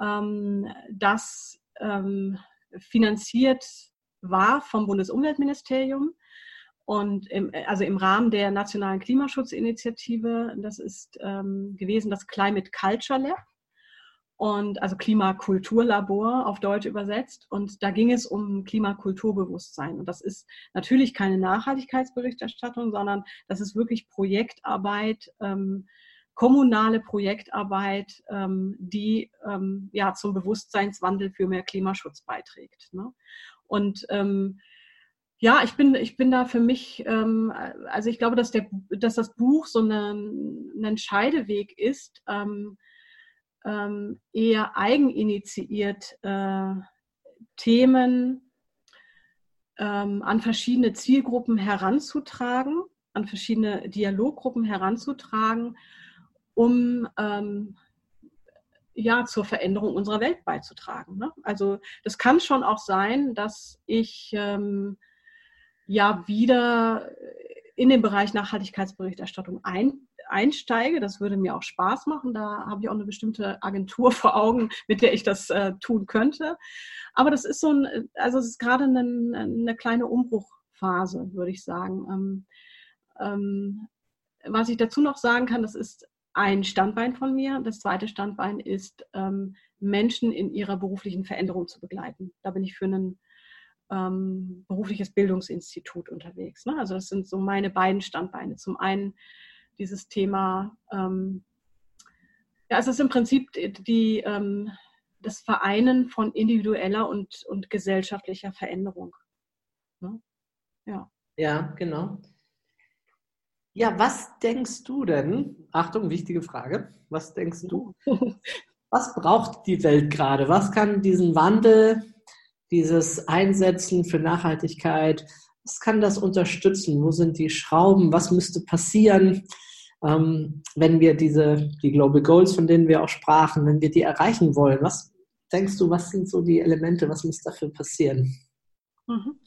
ähm, das ähm, finanziert war vom Bundesumweltministerium und im, also im Rahmen der nationalen Klimaschutzinitiative, das ist ähm, gewesen das Climate Culture Lab und also Klimakulturlabor auf Deutsch übersetzt. Und da ging es um Klimakulturbewusstsein. Und das ist natürlich keine Nachhaltigkeitsberichterstattung, sondern das ist wirklich Projektarbeit, ähm, kommunale Projektarbeit, ähm, die ähm, ja zum Bewusstseinswandel für mehr Klimaschutz beiträgt. Ne? Und ähm, ja, ich bin, ich bin da für mich, ähm, also ich glaube, dass, der, dass das Buch so eine, ein Entscheideweg ist, ähm, ähm, eher eigeninitiiert äh, Themen ähm, an verschiedene Zielgruppen heranzutragen, an verschiedene Dialoggruppen heranzutragen, um ähm, ja zur Veränderung unserer Welt beizutragen. Ne? Also das kann schon auch sein, dass ich ähm, ja wieder in den Bereich Nachhaltigkeitsberichterstattung ein, einsteige. Das würde mir auch Spaß machen. Da habe ich auch eine bestimmte Agentur vor Augen, mit der ich das äh, tun könnte. Aber das ist so ein, also es ist gerade eine, eine kleine Umbruchphase, würde ich sagen. Ähm, ähm, was ich dazu noch sagen kann, das ist ein Standbein von mir. Das zweite Standbein ist, ähm, Menschen in ihrer beruflichen Veränderung zu begleiten. Da bin ich für einen ähm, berufliches Bildungsinstitut unterwegs. Ne? Also das sind so meine beiden Standbeine. Zum einen dieses Thema, ähm, ja, es ist im Prinzip die, ähm, das Vereinen von individueller und, und gesellschaftlicher Veränderung. Ne? Ja. ja, genau. Ja, was denkst du denn? Achtung, wichtige Frage. Was denkst du? Was braucht die Welt gerade? Was kann diesen Wandel dieses Einsetzen für Nachhaltigkeit, was kann das unterstützen? Wo sind die Schrauben? Was müsste passieren, ähm, wenn wir diese, die Global Goals, von denen wir auch sprachen, wenn wir die erreichen wollen? Was denkst du, was sind so die Elemente, was muss dafür passieren? Mhm.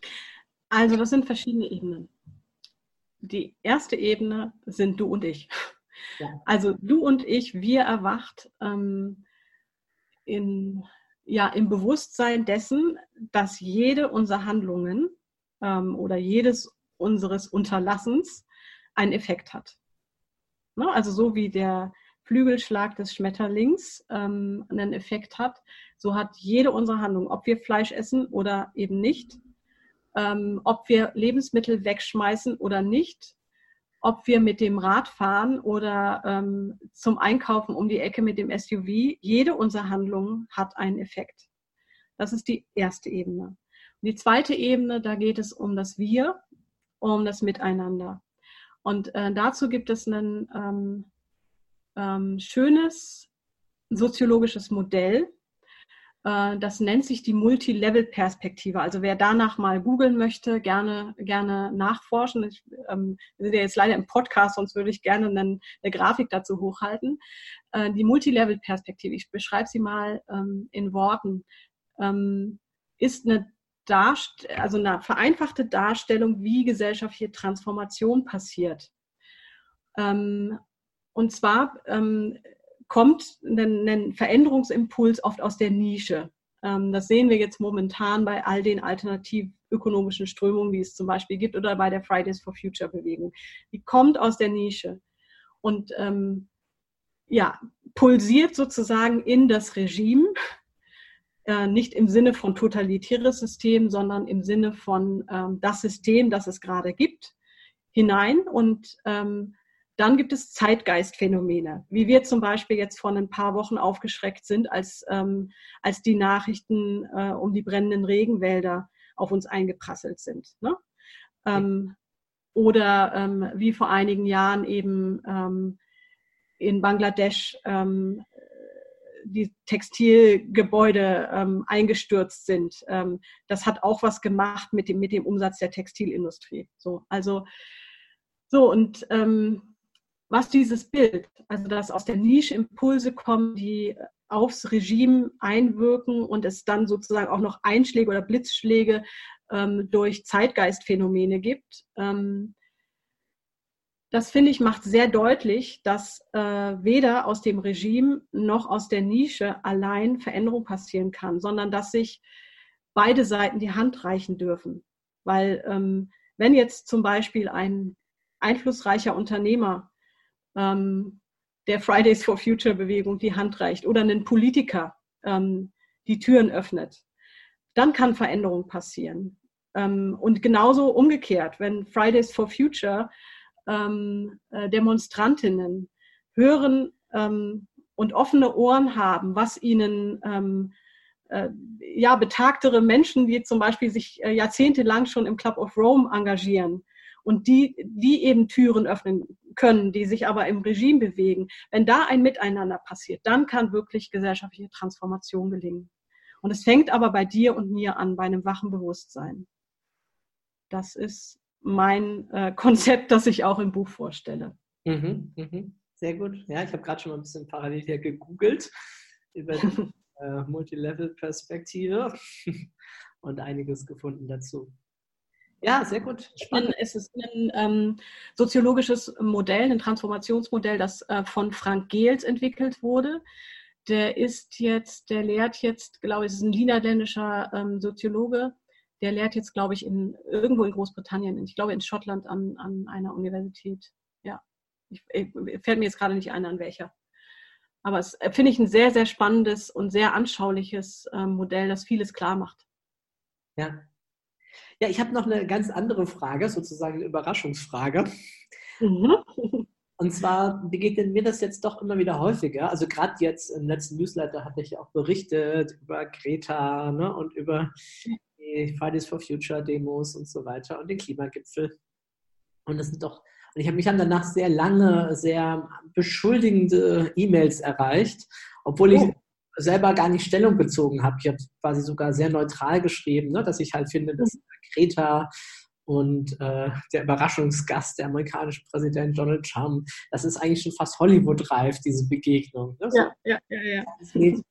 Also das sind verschiedene Ebenen. Die erste Ebene sind du und ich. Ja. Also du und ich, wir erwacht ähm, in, ja, im Bewusstsein dessen, dass jede unserer Handlungen ähm, oder jedes unseres Unterlassens einen Effekt hat. Ne? Also so wie der Flügelschlag des Schmetterlings ähm, einen Effekt hat, so hat jede unserer Handlungen, ob wir Fleisch essen oder eben nicht, ähm, ob wir Lebensmittel wegschmeißen oder nicht, ob wir mit dem Rad fahren oder ähm, zum Einkaufen um die Ecke mit dem SUV, jede unserer Handlungen hat einen Effekt. Das ist die erste Ebene. Und die zweite Ebene, da geht es um das Wir, um das Miteinander. Und äh, dazu gibt es ein ähm, ähm, schönes soziologisches Modell, das nennt sich die Multilevel-Perspektive. Also wer danach mal googeln möchte, gerne, gerne nachforschen. Ich, ähm, wir sind ja jetzt leider im Podcast, sonst würde ich gerne eine, eine Grafik dazu hochhalten. Äh, die Multilevel-Perspektive, ich beschreibe sie mal ähm, in Worten, ähm, ist eine Darst also eine vereinfachte Darstellung, wie gesellschaftliche Transformation passiert. Ähm, und zwar ähm, kommt ein, ein Veränderungsimpuls oft aus der Nische. Ähm, das sehen wir jetzt momentan bei all den alternativökonomischen Strömungen, die es zum Beispiel gibt, oder bei der Fridays for Future Bewegung. Die kommt aus der Nische und ähm, ja, pulsiert sozusagen in das Regime, äh, nicht im Sinne von totalitäres System, sondern im Sinne von ähm, das System, das es gerade gibt, hinein und ähm, dann gibt es Zeitgeistphänomene, wie wir zum Beispiel jetzt vor ein paar Wochen aufgeschreckt sind, als, ähm, als die Nachrichten äh, um die brennenden Regenwälder auf uns eingeprasselt sind. Ne? Ähm, oder ähm, wie vor einigen Jahren eben ähm, in Bangladesch ähm, die Textilgebäude ähm, eingestürzt sind. Ähm, das hat auch was gemacht mit dem, mit dem Umsatz der Textilindustrie. So, also so und ähm, was dieses Bild, also dass aus der Nische Impulse kommen, die aufs Regime einwirken und es dann sozusagen auch noch Einschläge oder Blitzschläge ähm, durch Zeitgeistphänomene gibt. Ähm, das finde ich macht sehr deutlich, dass äh, weder aus dem Regime noch aus der Nische allein Veränderung passieren kann, sondern dass sich beide Seiten die Hand reichen dürfen. Weil ähm, wenn jetzt zum Beispiel ein einflussreicher Unternehmer ähm, der Fridays for Future Bewegung die Hand reicht oder einen Politiker ähm, die Türen öffnet, dann kann Veränderung passieren. Ähm, und genauso umgekehrt, wenn Fridays for Future ähm, äh, Demonstrantinnen hören ähm, und offene Ohren haben, was ihnen ähm, äh, ja, betagtere Menschen, die zum Beispiel sich äh, jahrzehntelang schon im Club of Rome engagieren, und die, die eben Türen öffnen können, die sich aber im Regime bewegen, wenn da ein Miteinander passiert, dann kann wirklich gesellschaftliche Transformation gelingen. Und es fängt aber bei dir und mir an, bei einem wachen Bewusstsein. Das ist mein äh, Konzept, das ich auch im Buch vorstelle. Mhm, mhm. Sehr gut. Ja, ich habe gerade schon mal ein bisschen parallel hier gegoogelt über die äh, Multilevel-Perspektive und einiges gefunden dazu. Ja, sehr gut. Spannend. Es ist ein ähm, soziologisches Modell, ein Transformationsmodell, das äh, von Frank Gehls entwickelt wurde. Der ist jetzt, der lehrt jetzt, glaube ich, ist ein niederländischer ähm, Soziologe. Der lehrt jetzt, glaube ich, in, irgendwo in Großbritannien, ich glaube in Schottland an, an einer Universität. Ja, ich, ich, fällt mir jetzt gerade nicht ein, an welcher. Aber es äh, finde ich ein sehr, sehr spannendes und sehr anschauliches ähm, Modell, das vieles klar macht. Ja, ja, ich habe noch eine ganz andere Frage, sozusagen eine Überraschungsfrage. Mhm. Und zwar begegnet mir das jetzt doch immer wieder häufiger. Also gerade jetzt im letzten Newsletter hatte ich auch berichtet über Greta ne, und über die Fridays for Future Demos und so weiter und den Klimagipfel. Und das sind doch, und ich habe mich dann danach sehr lange, sehr beschuldigende E-Mails erreicht, obwohl ich oh selber gar nicht Stellung bezogen habe. Ich habe quasi sogar sehr neutral geschrieben, ne, dass ich halt finde, dass Greta und äh, der Überraschungsgast, der amerikanische Präsident Donald Trump, das ist eigentlich schon fast Hollywood-reif, diese Begegnung. Ne? Ja, ja, ja, ja.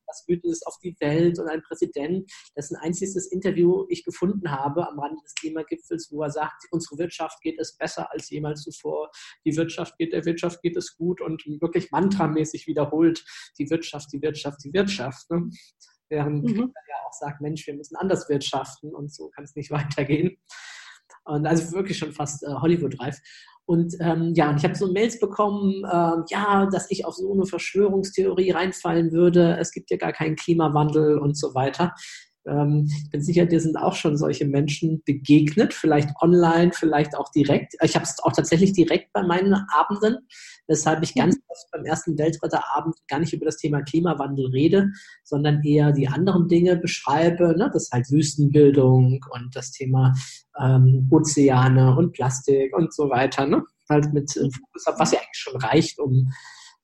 Das Wütendes auf die Welt und ein Präsident, dessen einziges Interview ich gefunden habe am Rande des Klimagipfels, wo er sagt, unsere Wirtschaft geht es besser als jemals zuvor, die Wirtschaft geht, der Wirtschaft geht es gut und wirklich mantramäßig wiederholt, die Wirtschaft, die Wirtschaft, die Wirtschaft. Ne? Während mhm. er ja auch sagt, Mensch, wir müssen anders wirtschaften und so kann es nicht weitergehen. Und also wirklich schon fast äh, Hollywood-reif. Und ähm, ja, und ich habe so Mails bekommen, äh, ja, dass ich auf so eine Verschwörungstheorie reinfallen würde. Es gibt ja gar keinen Klimawandel und so weiter. Ähm, ich bin sicher, dir sind auch schon solche Menschen begegnet, vielleicht online, vielleicht auch direkt. Ich habe es auch tatsächlich direkt bei meinen Abenden, weshalb ich ganz oft beim ersten Weltretterabend gar nicht über das Thema Klimawandel rede, sondern eher die anderen Dinge beschreibe. Ne? Das ist halt Wüstenbildung und das Thema ähm, Ozeane und Plastik und so weiter. Ne? Halt mit Fokus auf, was ja eigentlich schon reicht, um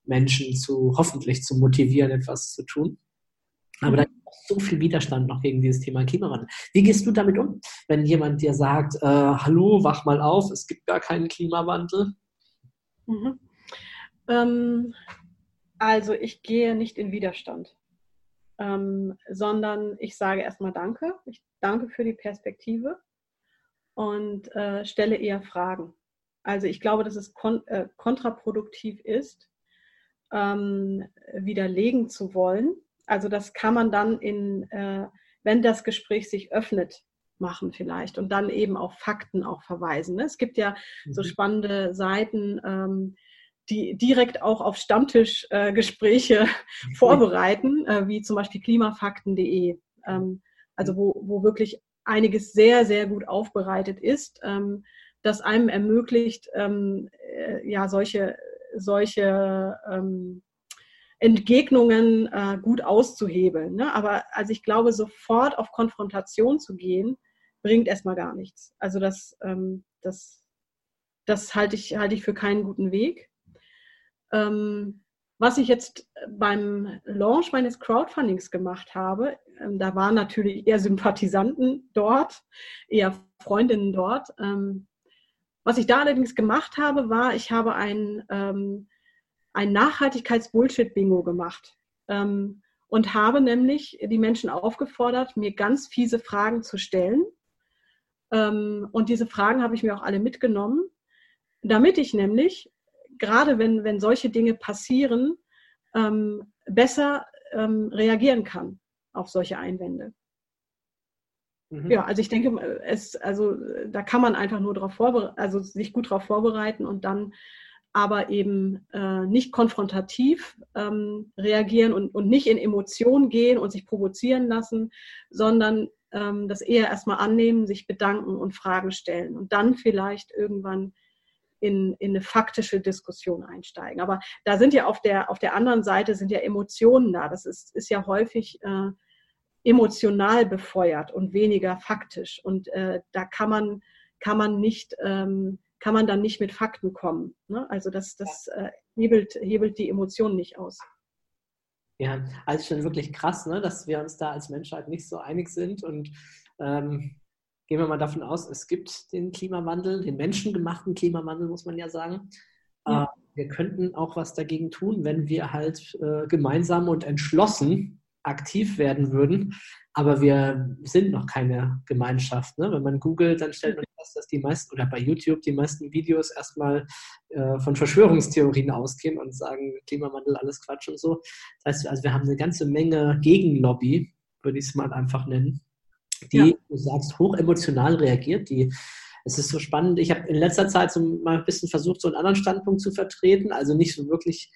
Menschen zu hoffentlich zu motivieren, etwas zu tun. Aber da so viel Widerstand noch gegen dieses Thema Klimawandel. Wie gehst du damit um, wenn jemand dir sagt, äh, hallo, wach mal auf, es gibt gar keinen Klimawandel? Mhm. Ähm, also ich gehe nicht in Widerstand, ähm, sondern ich sage erstmal Danke. Ich danke für die Perspektive und äh, stelle eher Fragen. Also ich glaube, dass es kon äh, kontraproduktiv ist, ähm, widerlegen zu wollen, also das kann man dann in, äh, wenn das Gespräch sich öffnet, machen vielleicht und dann eben auf Fakten auch verweisen. Ne? Es gibt ja mhm. so spannende Seiten, ähm, die direkt auch auf Stammtischgespräche äh, vorbereiten, äh, wie zum Beispiel klimafakten.de. Ähm, also wo, wo wirklich einiges sehr, sehr gut aufbereitet ist, ähm, das einem ermöglicht, ähm, äh, ja, solche, solche ähm, Entgegnungen äh, gut auszuhebeln. Ne? Aber also ich glaube, sofort auf Konfrontation zu gehen, bringt erstmal gar nichts. Also das, ähm, das, das halte ich, halte ich für keinen guten Weg. Ähm, was ich jetzt beim Launch meines Crowdfundings gemacht habe, ähm, da waren natürlich eher Sympathisanten dort, eher Freundinnen dort. Ähm, was ich da allerdings gemacht habe, war, ich habe ein ähm, ein Nachhaltigkeits-Bullshit-Bingo gemacht ähm, und habe nämlich die Menschen aufgefordert, mir ganz fiese Fragen zu stellen. Ähm, und diese Fragen habe ich mir auch alle mitgenommen, damit ich nämlich, gerade wenn, wenn solche Dinge passieren, ähm, besser ähm, reagieren kann auf solche Einwände. Mhm. Ja, also ich denke, es, also da kann man einfach nur darauf vorbereiten, also sich gut darauf vorbereiten und dann aber eben äh, nicht konfrontativ ähm, reagieren und, und nicht in Emotionen gehen und sich provozieren lassen, sondern ähm, das eher erstmal annehmen, sich bedanken und Fragen stellen und dann vielleicht irgendwann in, in eine faktische Diskussion einsteigen. Aber da sind ja auf der, auf der anderen Seite sind ja Emotionen da. Das ist, ist ja häufig äh, emotional befeuert und weniger faktisch. Und äh, da kann man, kann man nicht ähm, kann man dann nicht mit Fakten kommen. Ne? Also das, das äh, hebelt, hebelt die Emotionen nicht aus. Ja, also schon wirklich krass, ne? dass wir uns da als Menschheit nicht so einig sind. Und ähm, gehen wir mal davon aus, es gibt den Klimawandel, den menschengemachten Klimawandel, muss man ja sagen. Ja. Äh, wir könnten auch was dagegen tun, wenn wir halt äh, gemeinsam und entschlossen aktiv werden würden. Aber wir sind noch keine Gemeinschaft. Ne? Wenn man googelt, dann stellt man fest, dass die meisten, oder bei YouTube die meisten Videos erstmal äh, von Verschwörungstheorien ausgehen und sagen, Klimawandel, alles Quatsch und so. Das heißt, also wir haben eine ganze Menge Gegenlobby, würde ich es mal einfach nennen, die, ja. du sagst, hochemotional reagiert, die es ist so spannend. Ich habe in letzter Zeit so mal ein bisschen versucht, so einen anderen Standpunkt zu vertreten, also nicht so wirklich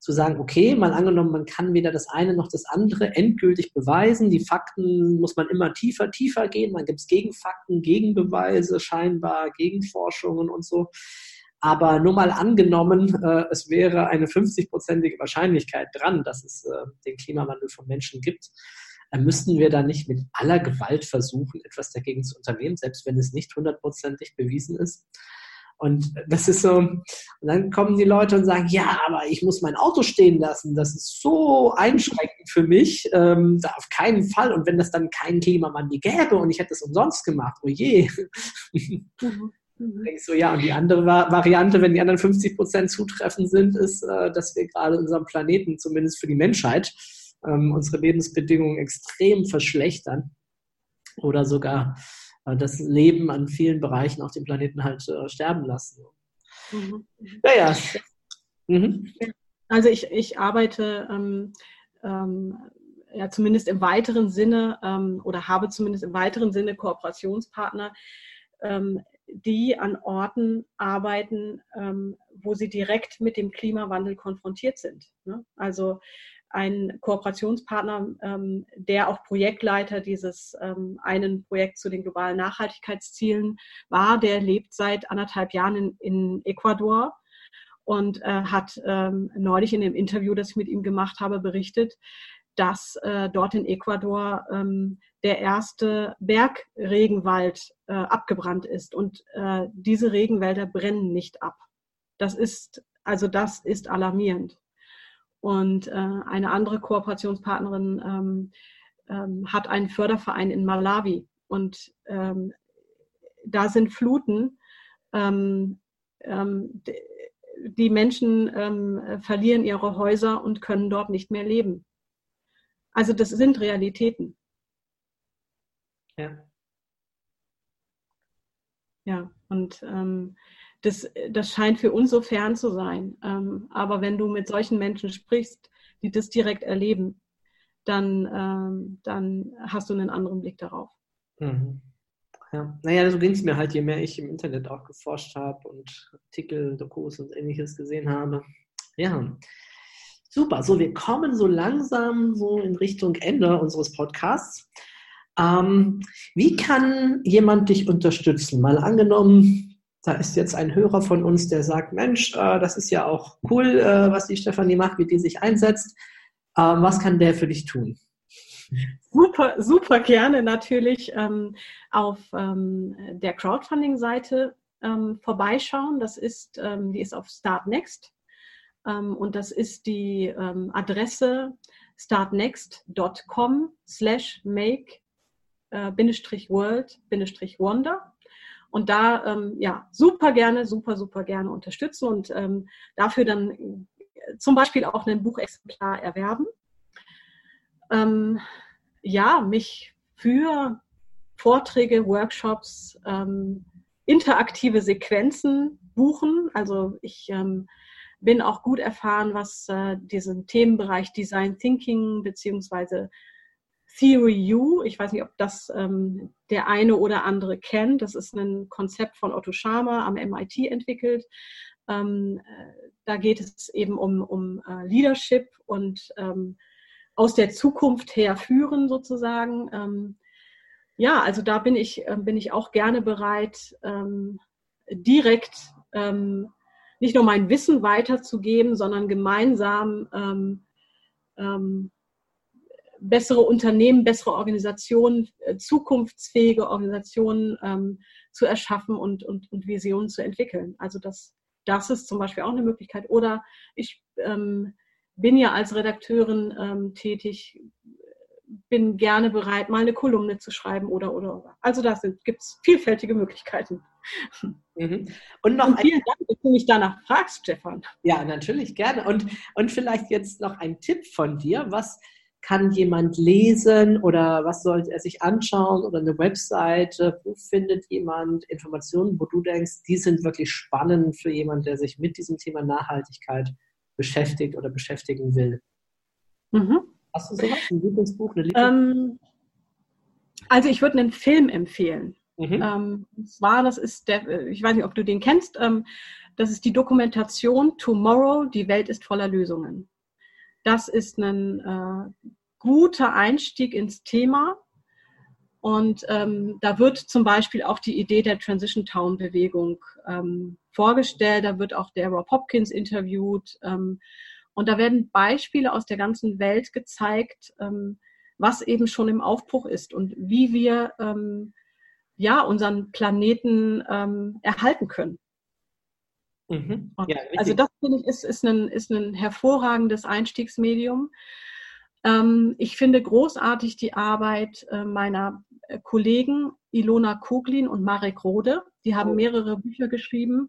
zu sagen, okay, mal angenommen, man kann weder das eine noch das andere endgültig beweisen. Die Fakten muss man immer tiefer, tiefer gehen. Man gibt es Gegenfakten, Gegenbeweise, scheinbar Gegenforschungen und so. Aber nur mal angenommen, äh, es wäre eine 50-prozentige Wahrscheinlichkeit dran, dass es äh, den Klimawandel von Menschen gibt, äh, müssten wir dann nicht mit aller Gewalt versuchen, etwas dagegen zu unternehmen, selbst wenn es nicht hundertprozentig bewiesen ist. Und das ist so, und dann kommen die Leute und sagen, ja, aber ich muss mein Auto stehen lassen. Das ist so einschränkend für mich. Ähm, auf keinen Fall. Und wenn das dann keinen Klimawandel gäbe und ich hätte es umsonst gemacht, oh je. Mhm. Mhm. Ich so, ja, und die andere Variante, wenn die anderen 50 Prozent zutreffend sind, ist, äh, dass wir gerade unserem Planeten, zumindest für die Menschheit, ähm, unsere Lebensbedingungen extrem verschlechtern oder sogar das Leben an vielen Bereichen auf dem Planeten halt äh, sterben lassen. Mhm. Ja, ja. Mhm. Also ich, ich arbeite ähm, ähm, ja zumindest im weiteren Sinne ähm, oder habe zumindest im weiteren Sinne Kooperationspartner, ähm, die an Orten arbeiten, ähm, wo sie direkt mit dem Klimawandel konfrontiert sind. Ne? Also ein Kooperationspartner, ähm, der auch Projektleiter dieses ähm, einen Projekts zu den globalen Nachhaltigkeitszielen war, der lebt seit anderthalb Jahren in, in Ecuador und äh, hat ähm, neulich in dem Interview, das ich mit ihm gemacht habe, berichtet, dass äh, dort in Ecuador ähm, der erste Bergregenwald äh, abgebrannt ist und äh, diese Regenwälder brennen nicht ab. Das ist also das ist alarmierend. Und äh, eine andere Kooperationspartnerin ähm, ähm, hat einen Förderverein in Malawi. Und ähm, da sind Fluten. Ähm, ähm, die Menschen ähm, verlieren ihre Häuser und können dort nicht mehr leben. Also das sind Realitäten. Ja. Ja, und ähm, das, das scheint für uns so fern zu sein. Ähm, aber wenn du mit solchen Menschen sprichst, die das direkt erleben, dann, ähm, dann hast du einen anderen Blick darauf. Mhm. Ja. Naja, so ging es mir halt, je mehr ich im Internet auch geforscht habe und Artikel, Dokus und ähnliches gesehen habe. Ja, super. So, wir kommen so langsam so in Richtung Ende unseres Podcasts. Ähm, wie kann jemand dich unterstützen? Mal angenommen, da ist jetzt ein Hörer von uns, der sagt, Mensch, äh, das ist ja auch cool, äh, was die Stefanie macht, wie die sich einsetzt. Ähm, was kann der für dich tun? Super, super gerne natürlich ähm, auf ähm, der Crowdfunding-Seite ähm, vorbeischauen. Das ist, ähm, die ist auf Start Next ähm, und das ist die Adresse startnext.com slash make äh, und da ähm, ja super gerne, super, super gerne unterstützen und ähm, dafür dann äh, zum Beispiel auch ein Buchexemplar erwerben. Ähm, ja, mich für Vorträge, Workshops, ähm, interaktive Sequenzen buchen. Also ich ähm, bin auch gut erfahren, was äh, diesen Themenbereich Design Thinking beziehungsweise Theory U, ich weiß nicht, ob das ähm, der eine oder andere kennt. Das ist ein Konzept von Otto Schama am MIT entwickelt. Ähm, äh, da geht es eben um, um uh, Leadership und ähm, aus der Zukunft her führen sozusagen. Ähm, ja, also da bin ich, äh, bin ich auch gerne bereit, ähm, direkt ähm, nicht nur mein Wissen weiterzugeben, sondern gemeinsam bessere Unternehmen, bessere Organisationen, äh, zukunftsfähige Organisationen ähm, zu erschaffen und, und, und Visionen zu entwickeln. Also das, das ist zum Beispiel auch eine Möglichkeit. Oder ich ähm, bin ja als Redakteurin ähm, tätig, bin gerne bereit, mal eine Kolumne zu schreiben oder oder oder. Also da gibt es vielfältige Möglichkeiten. Mhm. Und noch und vielen Dank, dass du mich danach fragst, Stefan. Ja, natürlich, gerne. Und, und vielleicht jetzt noch ein Tipp von dir, was kann jemand lesen oder was sollte er sich anschauen oder eine Webseite? Wo findet jemand Informationen, wo du denkst, die sind wirklich spannend für jemanden, der sich mit diesem Thema Nachhaltigkeit beschäftigt oder beschäftigen will? Mhm. Hast du sowas? Ein Lieblingsbuch? Eine? Ähm, also ich würde einen Film empfehlen. Mhm. Ähm, und zwar, das ist der, ich weiß nicht, ob du den kennst, ähm, das ist die Dokumentation Tomorrow, die Welt ist voller Lösungen. Das ist ein äh, guter Einstieg ins Thema. Und ähm, da wird zum Beispiel auch die Idee der Transition Town Bewegung ähm, vorgestellt. Da wird auch der Rob Hopkins interviewt. Ähm, und da werden Beispiele aus der ganzen Welt gezeigt, ähm, was eben schon im Aufbruch ist und wie wir ähm, ja unseren Planeten ähm, erhalten können. Mhm. Ja, also das finde ich ist, ist, ein, ist ein hervorragendes Einstiegsmedium. Ähm, ich finde großartig die Arbeit äh, meiner äh, Kollegen Ilona Koglin und Marek Rode. Die haben oh. mehrere Bücher geschrieben.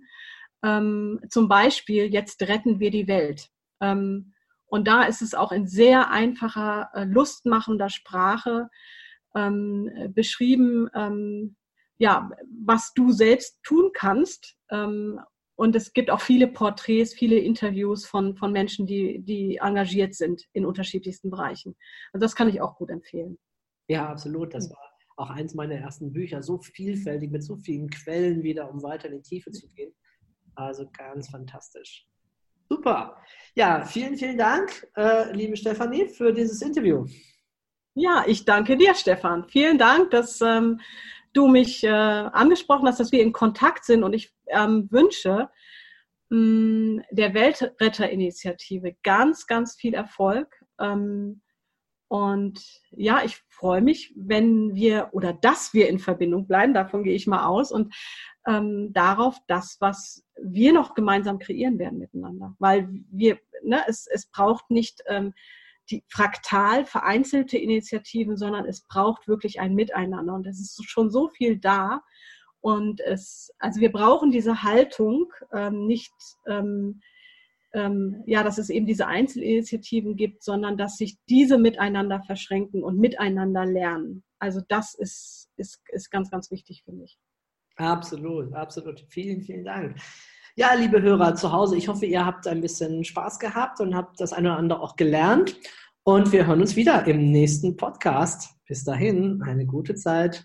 Ähm, zum Beispiel Jetzt retten wir die Welt. Ähm, und da ist es auch in sehr einfacher, äh, lustmachender Sprache ähm, beschrieben, ähm, ja, was du selbst tun kannst. Ähm, und es gibt auch viele Porträts, viele Interviews von, von Menschen, die, die engagiert sind in unterschiedlichsten Bereichen. Also das kann ich auch gut empfehlen. Ja, absolut. Das war auch eins meiner ersten Bücher, so vielfältig, mit so vielen Quellen wieder, um weiter in die Tiefe zu gehen. Also ganz fantastisch. Super. Ja, vielen, vielen Dank, äh, liebe Stefanie, für dieses Interview. Ja, ich danke dir, Stefan. Vielen Dank, dass ähm, du mich äh, angesprochen hast, dass wir in Kontakt sind und ich ähm, wünsche mh, mm, der Weltretterinitiative ganz, ganz viel Erfolg. Ähm, und ja, ich freue mich, wenn wir oder dass wir in Verbindung bleiben, davon gehe ich mal aus, und ähm, darauf das, was wir noch gemeinsam kreieren werden miteinander. Weil wir, ne, es, es braucht nicht ähm, die fraktal vereinzelte Initiativen, sondern es braucht wirklich ein Miteinander. Und es ist schon so viel da. Und es, also wir brauchen diese Haltung, ähm, nicht, ähm, ähm, ja, dass es eben diese Einzelinitiativen gibt, sondern dass sich diese miteinander verschränken und miteinander lernen. Also das ist, ist, ist ganz, ganz wichtig für mich. Absolut, absolut. Vielen, vielen Dank. Ja, liebe Hörer zu Hause, ich hoffe, ihr habt ein bisschen Spaß gehabt und habt das eine oder andere auch gelernt. Und wir hören uns wieder im nächsten Podcast. Bis dahin, eine gute Zeit.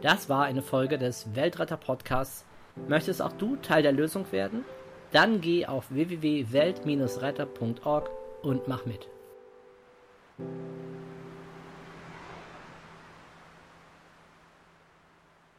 Das war eine Folge des Weltretter Podcasts. Möchtest auch du Teil der Lösung werden? Dann geh auf www.welt-retter.org und mach mit.